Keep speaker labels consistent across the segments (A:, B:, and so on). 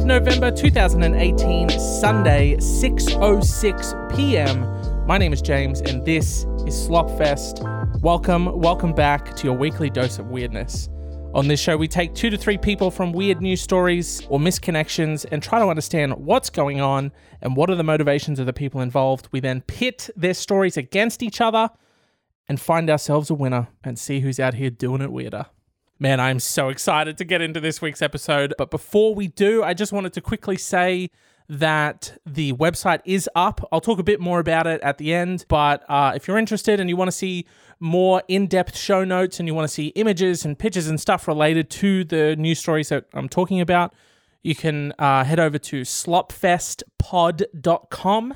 A: of November 2018, Sunday, 6:06 p.m. My name is James and this is Slopfest. Welcome, welcome back to your weekly dose of weirdness. On this show, we take two to three people from weird news stories or misconnections and try to understand what's going on and what are the motivations of the people involved. We then pit their stories against each other and find ourselves a winner and see who's out here doing it weirder. Man, I'm so excited to get into this week's episode. But before we do, I just wanted to quickly say that the website is up. I'll talk a bit more about it at the end. But uh, if you're interested and you want to see more in depth show notes and you want to see images and pictures and stuff related to the news stories that I'm talking about, you can uh, head over to slopfestpod.com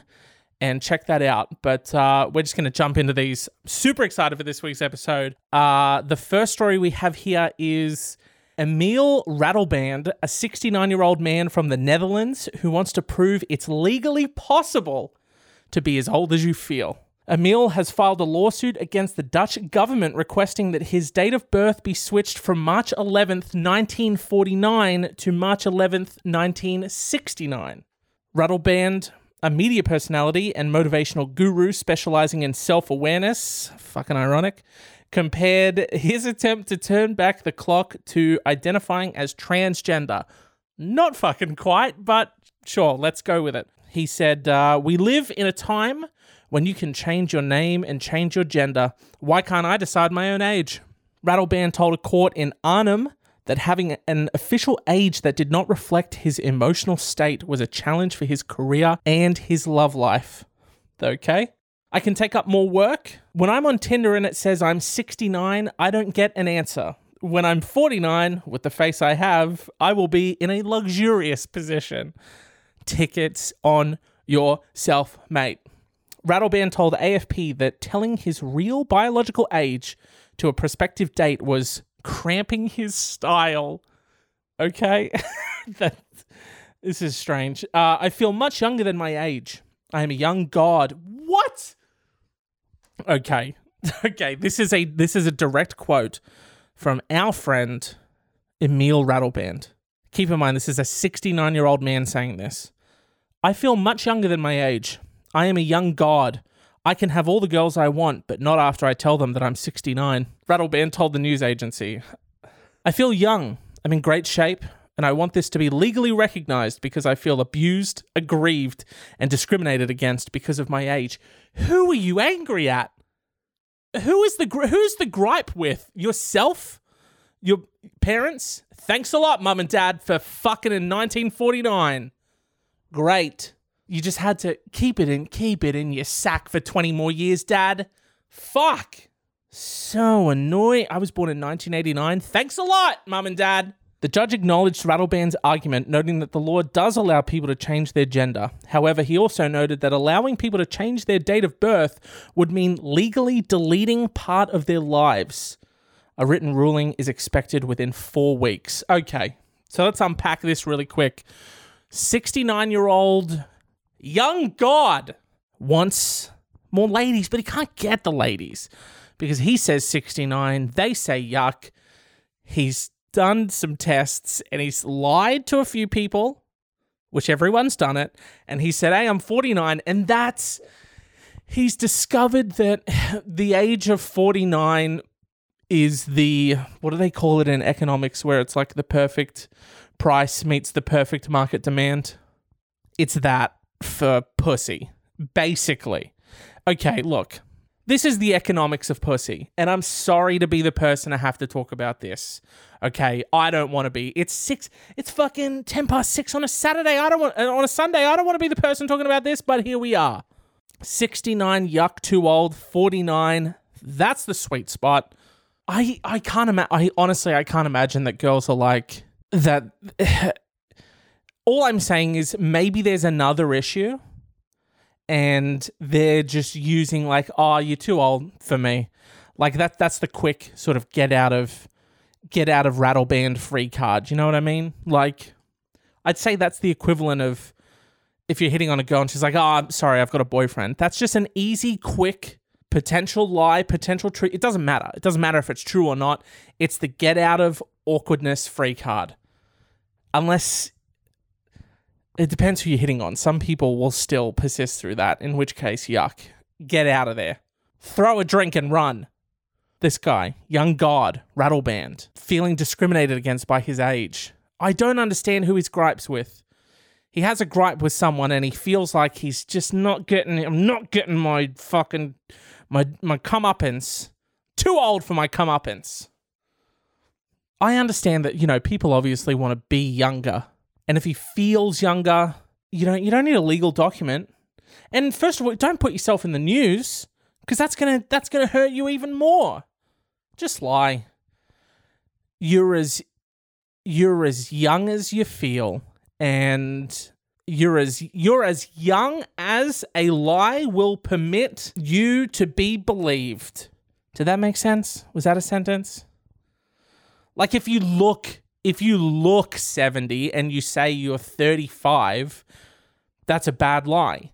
A: and check that out. But uh, we're just going to jump into these. Super excited for this week's episode. Uh, the first story we have here is Emil Ratelband, a 69 year old man from the Netherlands who wants to prove it's legally possible to be as old as you feel. Emil has filed a lawsuit against the Dutch government requesting that his date of birth be switched from March 11th, 1949 to March 11th, 1969. Ratelband a media personality and motivational guru specializing in self awareness, fucking ironic, compared his attempt to turn back the clock to identifying as transgender. Not fucking quite, but sure, let's go with it. He said, uh, We live in a time when you can change your name and change your gender. Why can't I decide my own age? Ratelband told a court in Arnhem that having an official age that did not reflect his emotional state was a challenge for his career and his love life. Okay? I can take up more work. When I'm on Tinder and it says I'm 69, I don't get an answer. When I'm 49, with the face I have, I will be in a luxurious position. Tickets on yourself, mate. Ratelband told AFP that telling his real biological age to a prospective date was cramping his style. Okay? that, this is strange. Uh, I feel much younger than my age. I am a young god. What? Okay. Okay, this is a this is a direct quote from our friend Emil Ratelband. Keep in mind this is a 69-year-old man saying this. I feel much younger than my age. I am a young god. I can have all the girls I want, but not after I tell them that I'm 69. Ratelband told the news agency. I feel young. I'm in great shape, and I want this to be legally recognized because I feel abused, aggrieved, and discriminated against because of my age. Who are you angry at? Who is the who's the gripe with? Yourself? Your parents? Thanks a lot, mum and dad, for fucking in 1949. Great. You just had to keep it in, keep it in your sack for 20 more years, dad. Fuck. So annoying. I was born in 1989. Thanks a lot, mum and dad. The judge acknowledged Ratelband's argument, noting that the law does allow people to change their gender. However, he also noted that allowing people to change their date of birth would mean legally deleting part of their lives. A written ruling is expected within four weeks. Okay, so let's unpack this really quick. 69 year old young God wants more ladies, but he can't get the ladies because he says 69. They say yuck. He's done some tests and he's lied to a few people, which everyone's done it. And he said, Hey, I'm 49. And that's, he's discovered that the age of 49 is the, what do they call it in economics, where it's like the perfect price meets the perfect market demand? It's that for pussy, basically. Okay, look, this is the economics of pussy, and I'm sorry to be the person to have to talk about this. Okay, I don't want to be. It's six. It's fucking ten past six on a Saturday. I don't want uh, on a Sunday. I don't want to be the person talking about this, but here we are. Sixty nine, yuck, too old. Forty nine, that's the sweet spot. I I can't imagine. I honestly I can't imagine that girls are like that. All I'm saying is maybe there's another issue and they're just using like, oh, you're too old for me. Like that that's the quick sort of get out of get out of rattle band free card. You know what I mean? Like I'd say that's the equivalent of if you're hitting on a girl and she's like, "Oh, I'm sorry, I've got a boyfriend." That's just an easy, quick potential lie, potential truth. It doesn't matter. It doesn't matter if it's true or not. It's the get out of awkwardness free card. Unless It depends who you're hitting on. Some people will still persist through that, in which case, yuck. Get out of there. Throw a drink and run. This guy, young god, Ratelband, feeling discriminated against by his age. I don't understand who his gripes with. He has a gripe with someone and he feels like he's just not getting I'm not getting my fucking my my comeuppance. Too old for my comeuppance. I understand that, you know, people obviously want to be younger. And if he feels younger, you don't you don't need a legal document. And first of all, don't put yourself in the news because that's to that's to hurt you even more. Just lie. You're as you're as young as you feel and you're as you're as young as a lie will permit you to be believed. Did that make sense? Was that a sentence? Like if you look if you look 70 and you say you're 35, that's a bad lie.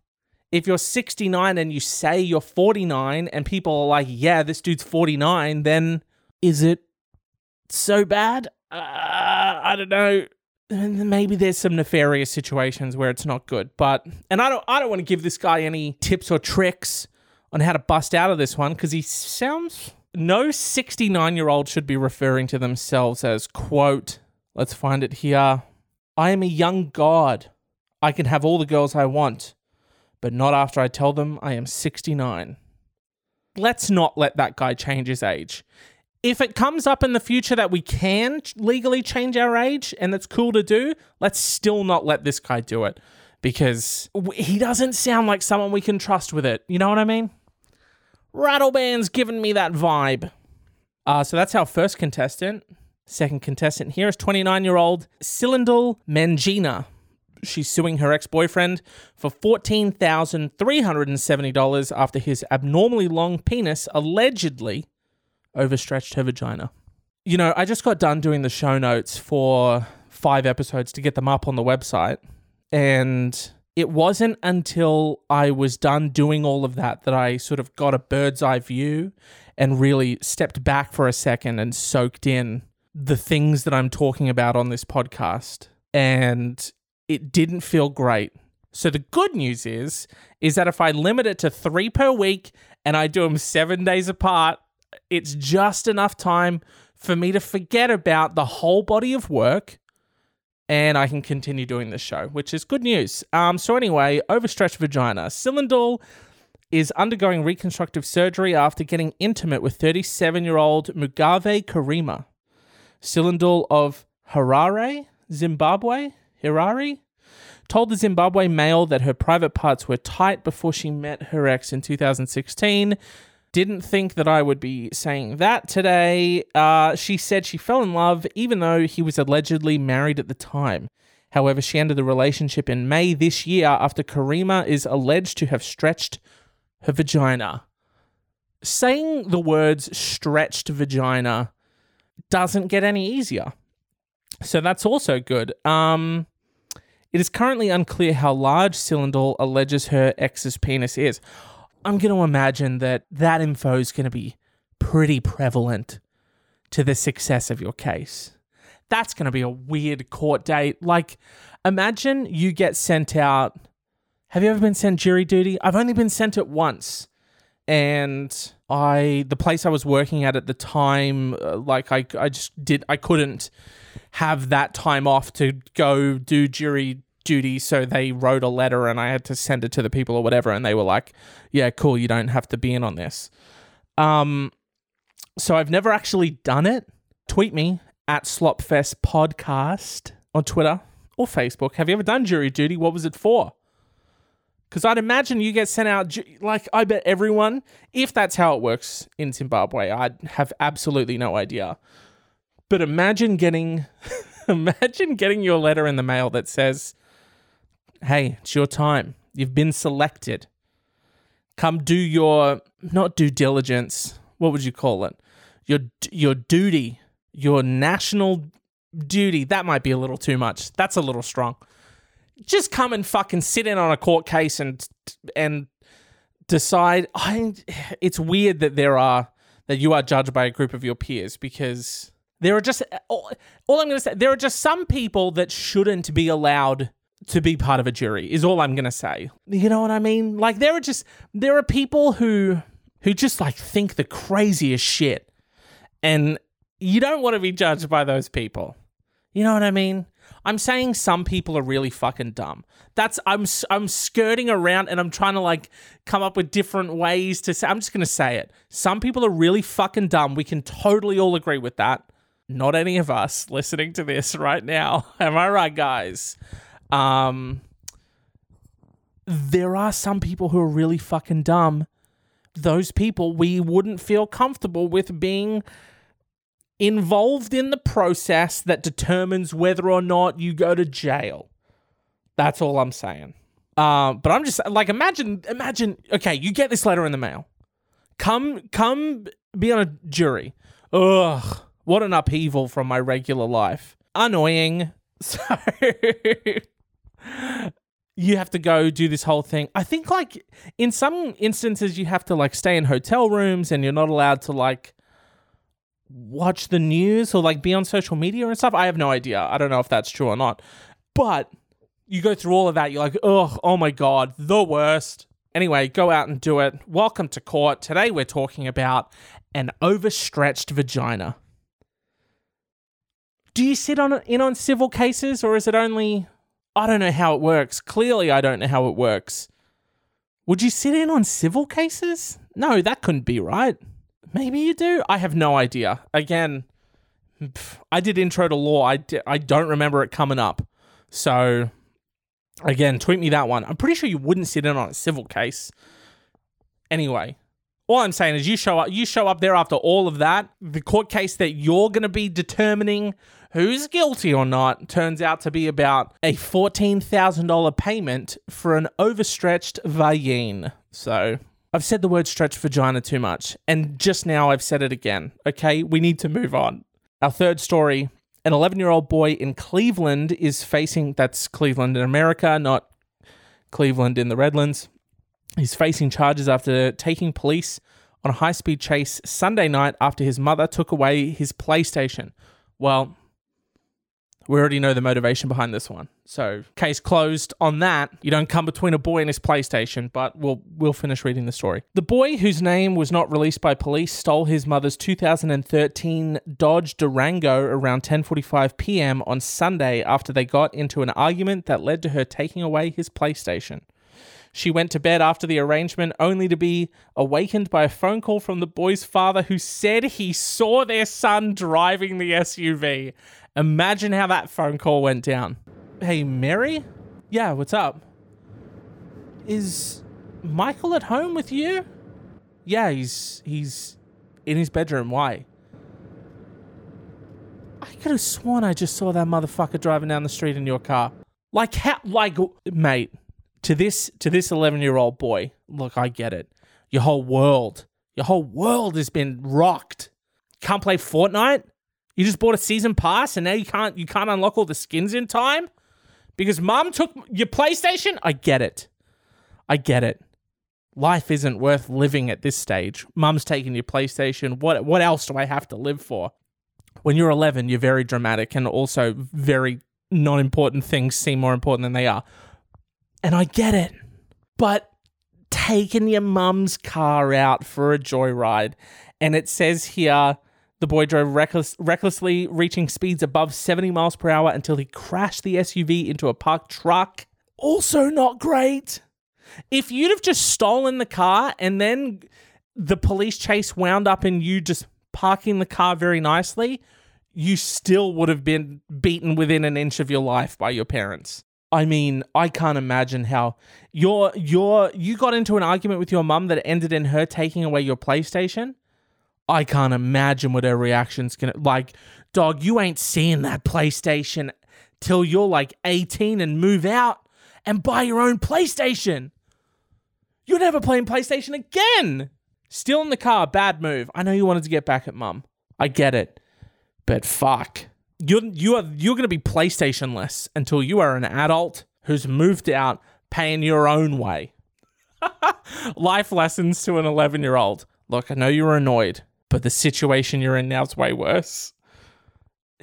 A: If you're 69 and you say you're 49 and people are like, "Yeah, this dude's 49," then is it so bad? Uh, I don't know. Maybe there's some nefarious situations where it's not good, but and I don't I don't want to give this guy any tips or tricks on how to bust out of this one because he sounds no 69 year old should be referring to themselves as quote let's find it here i am a young god i can have all the girls i want but not after i tell them i am 69 let's not let that guy change his age if it comes up in the future that we can legally change our age and it's cool to do, let's still not let this guy do it because he doesn't sound like someone we can trust with it. You know what I mean? Ratelband's giving me that vibe. Uh, so that's our first contestant. Second contestant here is 29 year old Cylindal Mangina. She's suing her ex boyfriend for $14,370 after his abnormally long penis allegedly overstretched her vagina. You know, I just got done doing the show notes for five episodes to get them up on the website. And it wasn't until I was done doing all of that that I sort of got a bird's eye view and really stepped back for a second and soaked in the things that I'm talking about on this podcast. And it didn't feel great. So the good news is is that if I limit it to 3 per week and I do them 7 days apart, it's just enough time for me to forget about the whole body of work and I can continue doing this show, which is good news. Um, so, anyway, overstretched vagina. Cylindal is undergoing reconstructive surgery after getting intimate with 37 year old Mugave Karima. Cylindal of Harare, Zimbabwe, Harare, told the Zimbabwe Mail that her private parts were tight before she met her ex in 2016 didn't think that I would be saying that today. Uh, she said she fell in love even though he was allegedly married at the time. However, she ended the relationship in May this year after Karima is alleged to have stretched her vagina. Saying the words stretched vagina doesn't get any easier. So that's also good. Um, it is currently unclear how large Cylindal alleges her ex's penis is. I'm going to imagine that that info is going to be pretty prevalent to the success of your case. That's going to be a weird court date. Like, imagine you get sent out. Have you ever been sent jury duty? I've only been sent it once. And I, the place I was working at at the time, uh, like, I, I just did, I couldn't have that time off to go do jury duty, so they wrote a letter and I had to send it to the people or whatever, and they were like, "Yeah, cool, you don't have to be in on this." Um, so I've never actually done it. Tweet me at Slopfest Podcast on Twitter or Facebook. Have you ever done jury duty? What was it for? Because I'd imagine you get sent out, like, I bet everyone, if that's how it works in Zimbabwe, I'd have absolutely no idea. But imagine getting, imagine getting your letter in the mail that says, hey, it's your time. You've been selected. Come do your not due diligence. What would you call it? Your your duty, your national duty. That might be a little too much. That's a little strong. Just come and fucking sit in on a court case and and decide. I. It's weird that there are that you are judged by a group of your peers because there are just all, all I'm going to say. There are just some people that shouldn't be allowed to be part of a jury is all I'm going to say. You know what I mean? Like there are just there are people who who just like think the craziest shit. And you don't want to be judged by those people. You know what I mean? I'm saying some people are really fucking dumb. That's I'm I'm skirting around and I'm trying to like come up with different ways to say. I'm just gonna say it. Some people are really fucking dumb. We can totally all agree with that. Not any of us listening to this right now. Am I right, guys? Um, there are some people who are really fucking dumb. Those people we wouldn't feel comfortable with being involved in the process that determines whether or not you go to jail. That's all I'm saying. Uh, but I'm just like imagine imagine okay, you get this letter in the mail. Come come be on a jury. Ugh, what an upheaval from my regular life. Annoying. So you have to go do this whole thing. I think like in some instances you have to like stay in hotel rooms and you're not allowed to like watch the news or like be on social media and stuff. I have no idea. I don't know if that's true or not. But you go through all of that, you're like, oh, oh my God, the worst. Anyway, go out and do it. Welcome to court. Today we're talking about an overstretched vagina. Do you sit on in on civil cases or is it only I don't know how it works. Clearly I don't know how it works. Would you sit in on civil cases? No, that couldn't be right. Maybe you do. I have no idea. Again, I did intro to law. I I don't remember it coming up. So, again, tweet me that one. I'm pretty sure you wouldn't sit in on a civil case. Anyway, all I'm saying is you show up. You show up there after all of that. The court case that you're going to be determining who's guilty or not turns out to be about a $14,000 payment for an overstretched vagine. So I've said the word stretched vagina too much, and just now I've said it again. Okay, we need to move on. Our third story an 11 year old boy in Cleveland is facing, that's Cleveland in America, not Cleveland in the Redlands. He's facing charges after taking police on a high speed chase Sunday night after his mother took away his PlayStation. Well, we already know the motivation behind this one. So, case closed on that. You don't come between a boy and his PlayStation, but we'll we'll finish reading the story. The boy whose name was not released by police stole his mother's 2013 Dodge Durango around 10:45 p.m. on Sunday after they got into an argument that led to her taking away his PlayStation. She went to bed after the arrangement only to be awakened by a phone call from the boy's father who said he saw their son driving the SUV Imagine how that phone call went down. Hey, Mary? Yeah, what's up? Is Michael at home with you? Yeah, he's he's in his bedroom. Why? I could have sworn I just saw that motherfucker driving down the street in your car. Like how like mate, to this to this 11-year-old boy, look, I get it. Your whole world, your whole world has been rocked. Can't play Fortnite? You just bought a season pass and now you can't you can't unlock all the skins in time because mom took your PlayStation? I get it. I get it. Life isn't worth living at this stage. Mum's taking your PlayStation. What what else do I have to live for? When you're 11, you're very dramatic and also very non-important things seem more important than they are. And I get it. But taking your mum's car out for a joyride and it says here the boy drove reckless, recklessly, reaching speeds above 70 miles per hour until he crashed the SUV into a parked truck. Also, not great. If you'd have just stolen the car and then the police chase wound up in you just parking the car very nicely, you still would have been beaten within an inch of your life by your parents. I mean, I can't imagine how your your you got into an argument with your mum that ended in her taking away your PlayStation. I can't imagine what her reaction's gonna like. Dog, you ain't seeing that PlayStation till you're like 18 and move out and buy your own PlayStation. You're never playing PlayStation again. Still in the car, bad move. I know you wanted to get back at mum. I get it. But fuck. You're you are you're gonna be PlayStationless until you are an adult who's moved out paying your own way. Life lessons to an 11 year old. Look, I know you were annoyed but the situation you're in now is way worse.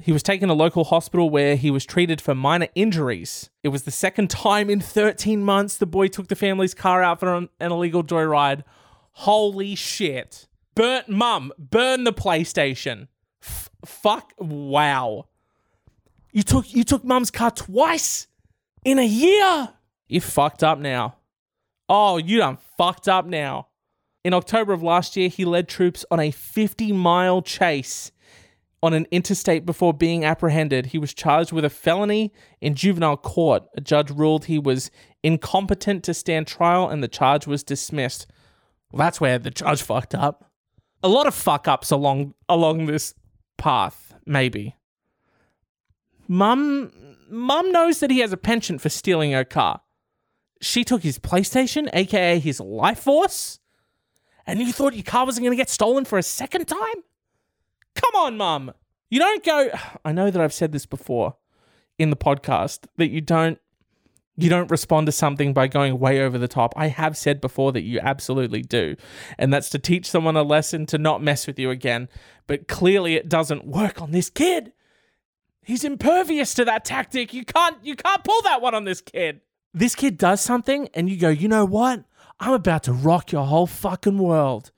A: He was taken to local hospital where he was treated for minor injuries. It was the second time in 13 months the boy took the family's car out for an, illegal joyride. Holy shit. Burnt mum, burn the PlayStation. F- fuck wow. You took you took mum's car twice in a year. You fucked up now. Oh, you done fucked up now. In October of last year, he led troops on a 50 mile chase on an interstate before being apprehended. He was charged with a felony in juvenile court. A judge ruled he was incompetent to stand trial and the charge was dismissed. Well, that's where the judge fucked up. A lot of fuck ups along along this path, maybe. Mum Mum knows that he has a penchant for stealing her car. She took his PlayStation, aka his life force, and you thought your car wasn't going to get stolen for a second time? Come on, mum. You don't go I know that I've said this before in the podcast that you don't you don't respond to something by going way over the top. I have said before that you absolutely do. And that's to teach someone a lesson to not mess with you again. But clearly it doesn't work on this kid. He's impervious to that tactic. You can't you can't pull that one on this kid. This kid does something and you go, "You know what? I'm about to rock your whole fucking world.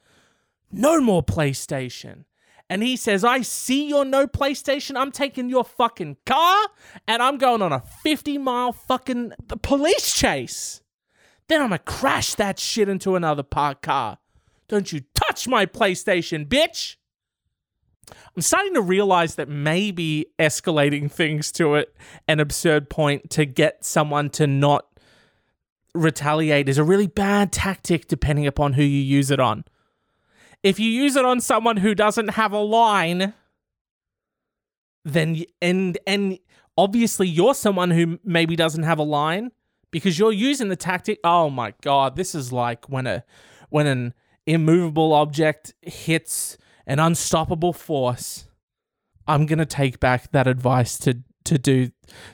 A: No more PlayStation." And he says, I see your no PlayStation. I'm taking your fucking car and I'm going on a 50 mile fucking police chase. Then I'm gonna crash that shit into another parked car. Don't you touch my PlayStation, bitch. I'm starting to realize that maybe escalating things to it an absurd point to get someone to not retaliate is a really bad tactic depending upon who you use it on. If you use it on someone who doesn't have a line, then and and obviously you're someone who maybe doesn't have a line because you're using the tactic. Oh my god, this is like when a when an immovable object hits an unstoppable force. I'm going to take back that advice to to do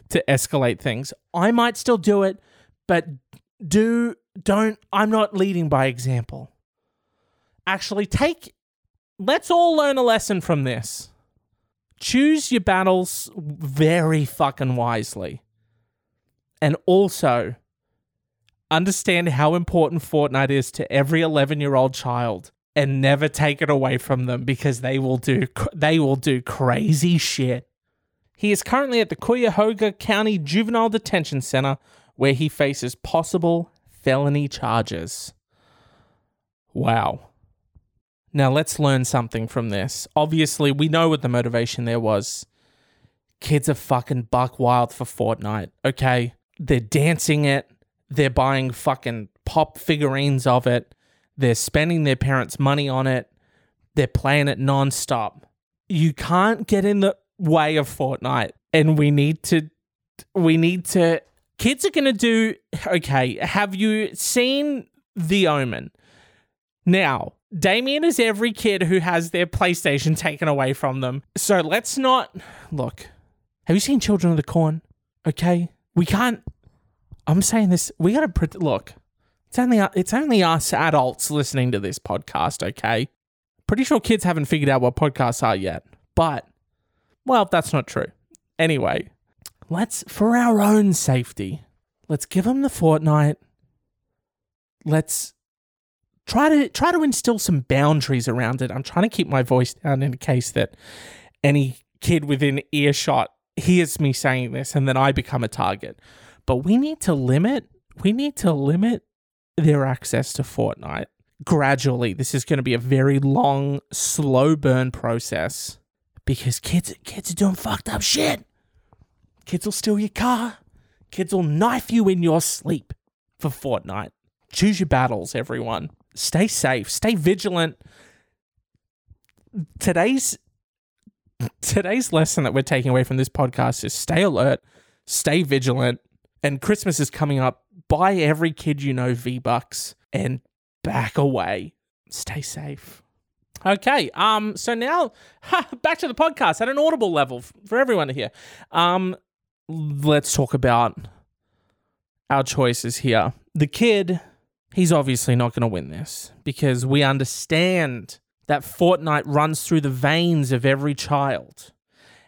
A: to escalate things. I might still do it, but do don't I'm not leading by example actually take let's all learn a lesson from this. Choose your battles very fucking wisely. And also understand how important Fortnite is to every 11-year-old child and never take it away from them because they will do they will do crazy shit. He is currently at the Cuyahoga County Juvenile Detention Center where he faces possible felony charges. Wow. Now let's learn something from this. Obviously, we know what the motivation there was. Kids are fucking buck wild for Fortnite, okay? They're dancing it, they're buying fucking pop figurines of it, they're spending their parents' money on it, they're playing it nonstop. You can't get in the way of Fortnite, and we need to, we need to. Kids are gonna do okay. Have you seen The Omen? Now, Damien is every kid who has their PlayStation taken away from them. So let's not look. Have you seen Children of the Corn? Okay, we can't. I'm saying this. We gotta pre- look. It's only it's only us adults listening to this podcast. Okay, pretty sure kids haven't figured out what podcasts are yet. But well, that's not true. Anyway, let's for our own safety, let's give them the Fortnite. Let's try to try to instill some boundaries around it. I'm trying to keep my voice down in case that any kid within earshot hears me saying this and then I become a target. But we need to limit we need to limit their access to Fortnite gradually. This is going to be a very long, slow burn process because kids kids are doing fucked up shit. Kids will steal your car. Kids will knife you in your sleep for Fortnite. Choose your battles, everyone stay safe, stay vigilant. Today's today's lesson that we're taking away from this podcast is stay alert, stay vigilant, and Christmas is coming up. Buy every kid you know V Bucks and back away. Stay safe. Okay, um, so now ha, back to the podcast at an audible level for everyone to hear. Um, let's talk about our choices here. The kid he's obviously not going to win this because we understand that Fortnite runs through the veins of every child.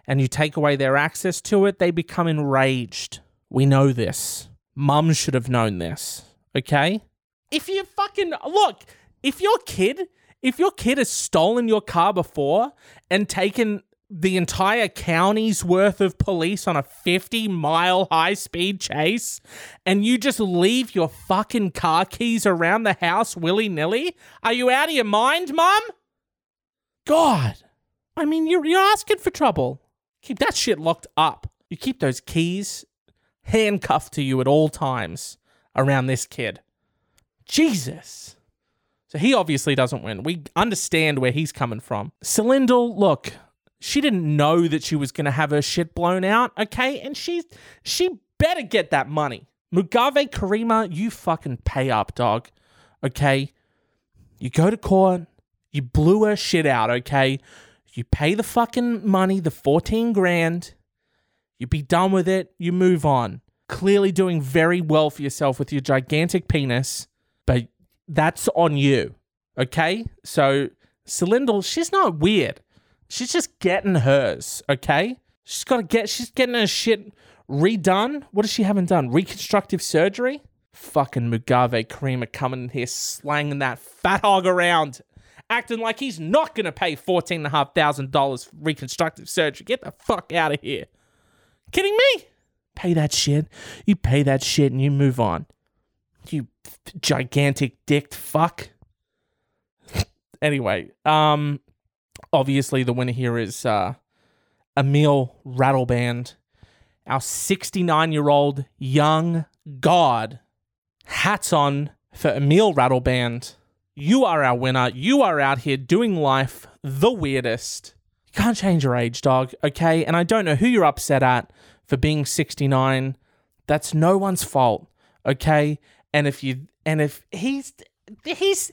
A: and you take away their access to it, they become enraged. We know this. Mum should have known this. Okay? If you fucking look, if your kid, if your kid has stolen your car before and taken the entire county's worth of police on a 50 mile high speed chase and you just leave your fucking car keys around the house willy nilly? Are you out of your mind, mum? God. I mean, you're, you're asking for trouble. Keep that shit locked up. You keep those keys handcuffed to you at all times around this kid. Jesus. So he obviously doesn't win. We understand where he's coming from. Cylindel, look, she didn't know that she was going to have her shit blown out, okay? And she she better get that money. Mugabe Karima, you fucking pay up, dog. Okay? You go to court, you blew her shit out, okay? You pay the fucking money, the 14 grand. You be done with it, you move on. Clearly doing very well for yourself with your gigantic penis, but that's on you. Okay? So Cylindel, she's not weird. She's just getting hers, okay? She's got to get, she's getting her shit redone. What is she haven't done? Reconstructive surgery? Fucking Mugabe Karima coming in here slanging that fat hog around, acting like he's not going to pay $14,500 for reconstructive surgery. Get the fuck out of here. Kidding me? Pay that shit. You pay that shit and you move on. You gigantic dicked fuck. anyway, um, obviously the winner here is uh, Emil Ratelband, our 69 year old young god. Hats on for Emil Ratelband. You are our winner. You are out here doing life the weirdest. You can't change your age, dog, okay? And I don't know who you're upset at for being 69. That's no one's fault, okay? And if you and if he's he's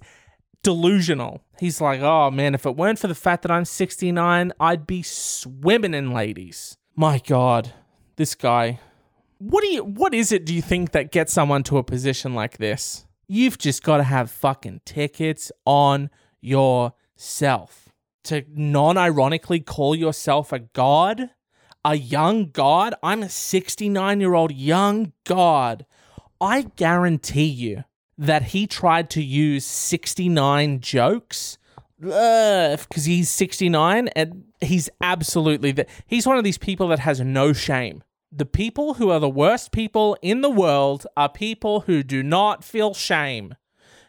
A: delusional. He's like, oh man, if it weren't for the fact that I'm 69, I'd be swimming in ladies. My God, this guy. What do you what is it do you think that gets someone to a position like this? You've just got to have fucking tickets on yourself. To non-ironically call yourself a god? A young god? I'm a 69-year-old young god. I guarantee you that he tried to use 69 jokes because he's 69 and he's absolutely the, he's one of these people that has no shame. The people who are the worst people in the world are people who do not feel shame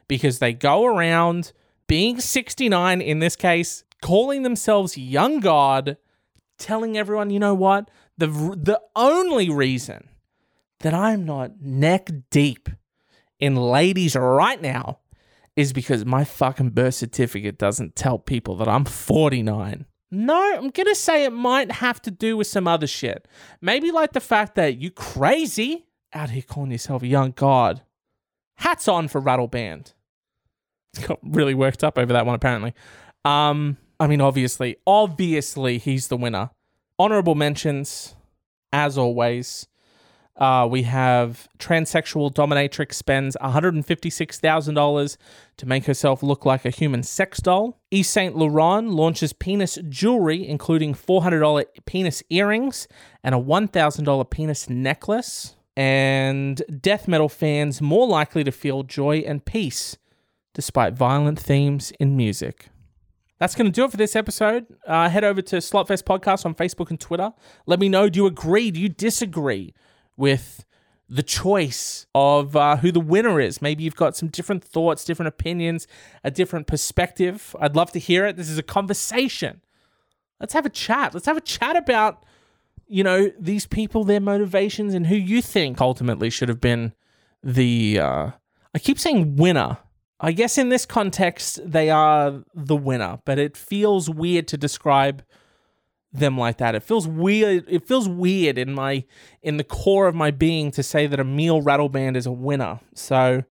A: because they go around being 69 in this case calling themselves young god telling everyone you know what? The the only reason that I'm not neck deep in ladies right now is because my fucking birth certificate doesn't tell people that I'm 49. No, I'm going to say it might have to do with some other shit. Maybe like the fact that you crazy out here calling yourself a young god. Hats on for Ratelband. Got really worked up over that one apparently. Um I mean obviously, obviously he's the winner. Honorable mentions as always. Uh, we have transsexual dominatrix spends $156,000 to make herself look like a human sex doll. Yves Saint Laurent launches penis jewelry, including $400 penis earrings and a $1,000 penis necklace. And death metal fans more likely to feel joy and peace despite violent themes in music. That's going to do it for this episode. Uh, head over to Slopfest Podcast on Facebook and Twitter. Let me know do you agree? Do you disagree? With the choice of uh, who the winner is. Maybe you've got some different thoughts, different opinions, a different perspective. I'd love to hear it. This is a conversation. Let's have a chat. Let's have a chat about, you know, these people, their motivations, and who you think ultimately should have been the. Uh, I keep saying winner. I guess in this context, they are the winner, but it feels weird to describe them like that. It feels weird. It feels weird in my in the core of my being to say that Emil Ratelband is a winner. So,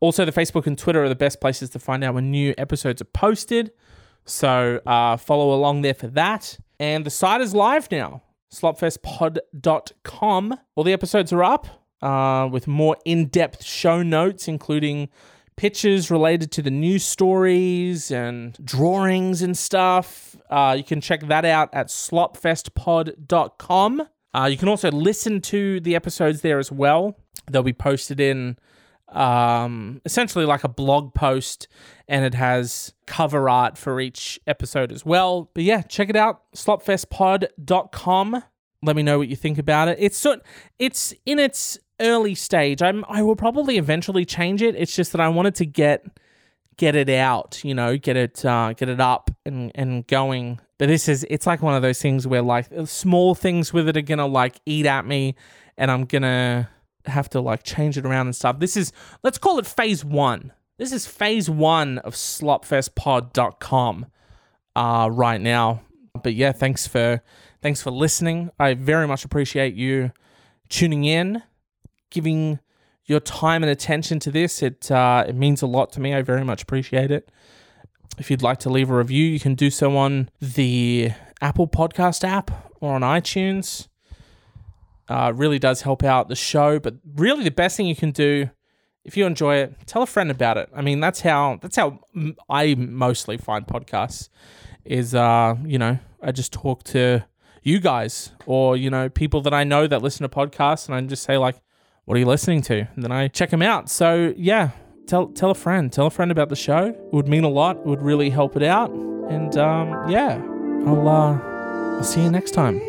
A: also the Facebook and Twitter are the best places to find out when new episodes are posted. So uh, follow along there for that. And the site is live now. Slopfestpod.com. All the episodes are up uh, with more in-depth show notes, including pictures related to the news stories and drawings and stuff. Uh, you can check that out at slopfestpod.com. Uh, you can also listen to the episodes there as well. They'll be posted in um, essentially like a blog post, and it has cover art for each episode as well. But yeah, check it out, slopfestpod.com. Let me know what you think about it. It's so, it's in its early stage. I'm I will probably eventually change it. It's just that I wanted to get get it out, you know, get it uh, get it up and and going. But this is it's like one of those things where like small things with it are gonna like eat at me, and I'm gonna have to like change it around and stuff. This is let's call it phase one. This is phase one of slopfestpod.com uh, right now. But yeah, thanks for thanks for listening. I very much appreciate you tuning in, giving your time and attention to this. It uh, it means a lot to me. I very much appreciate it. If you'd like to leave a review, you can do so on the Apple Podcast app or on iTunes. Uh, really does help out the show. But really, the best thing you can do if you enjoy it, tell a friend about it. I mean, that's how that's how I mostly find podcasts. Is uh, you know, I just talk to you guys or you know people that I know that listen to podcasts, and I just say like, "What are you listening to?" And then I check them out. So yeah, tell tell a friend, tell a friend about the show. It would mean a lot. It would really help it out. And um, yeah, I'll uh, I'll see you next time.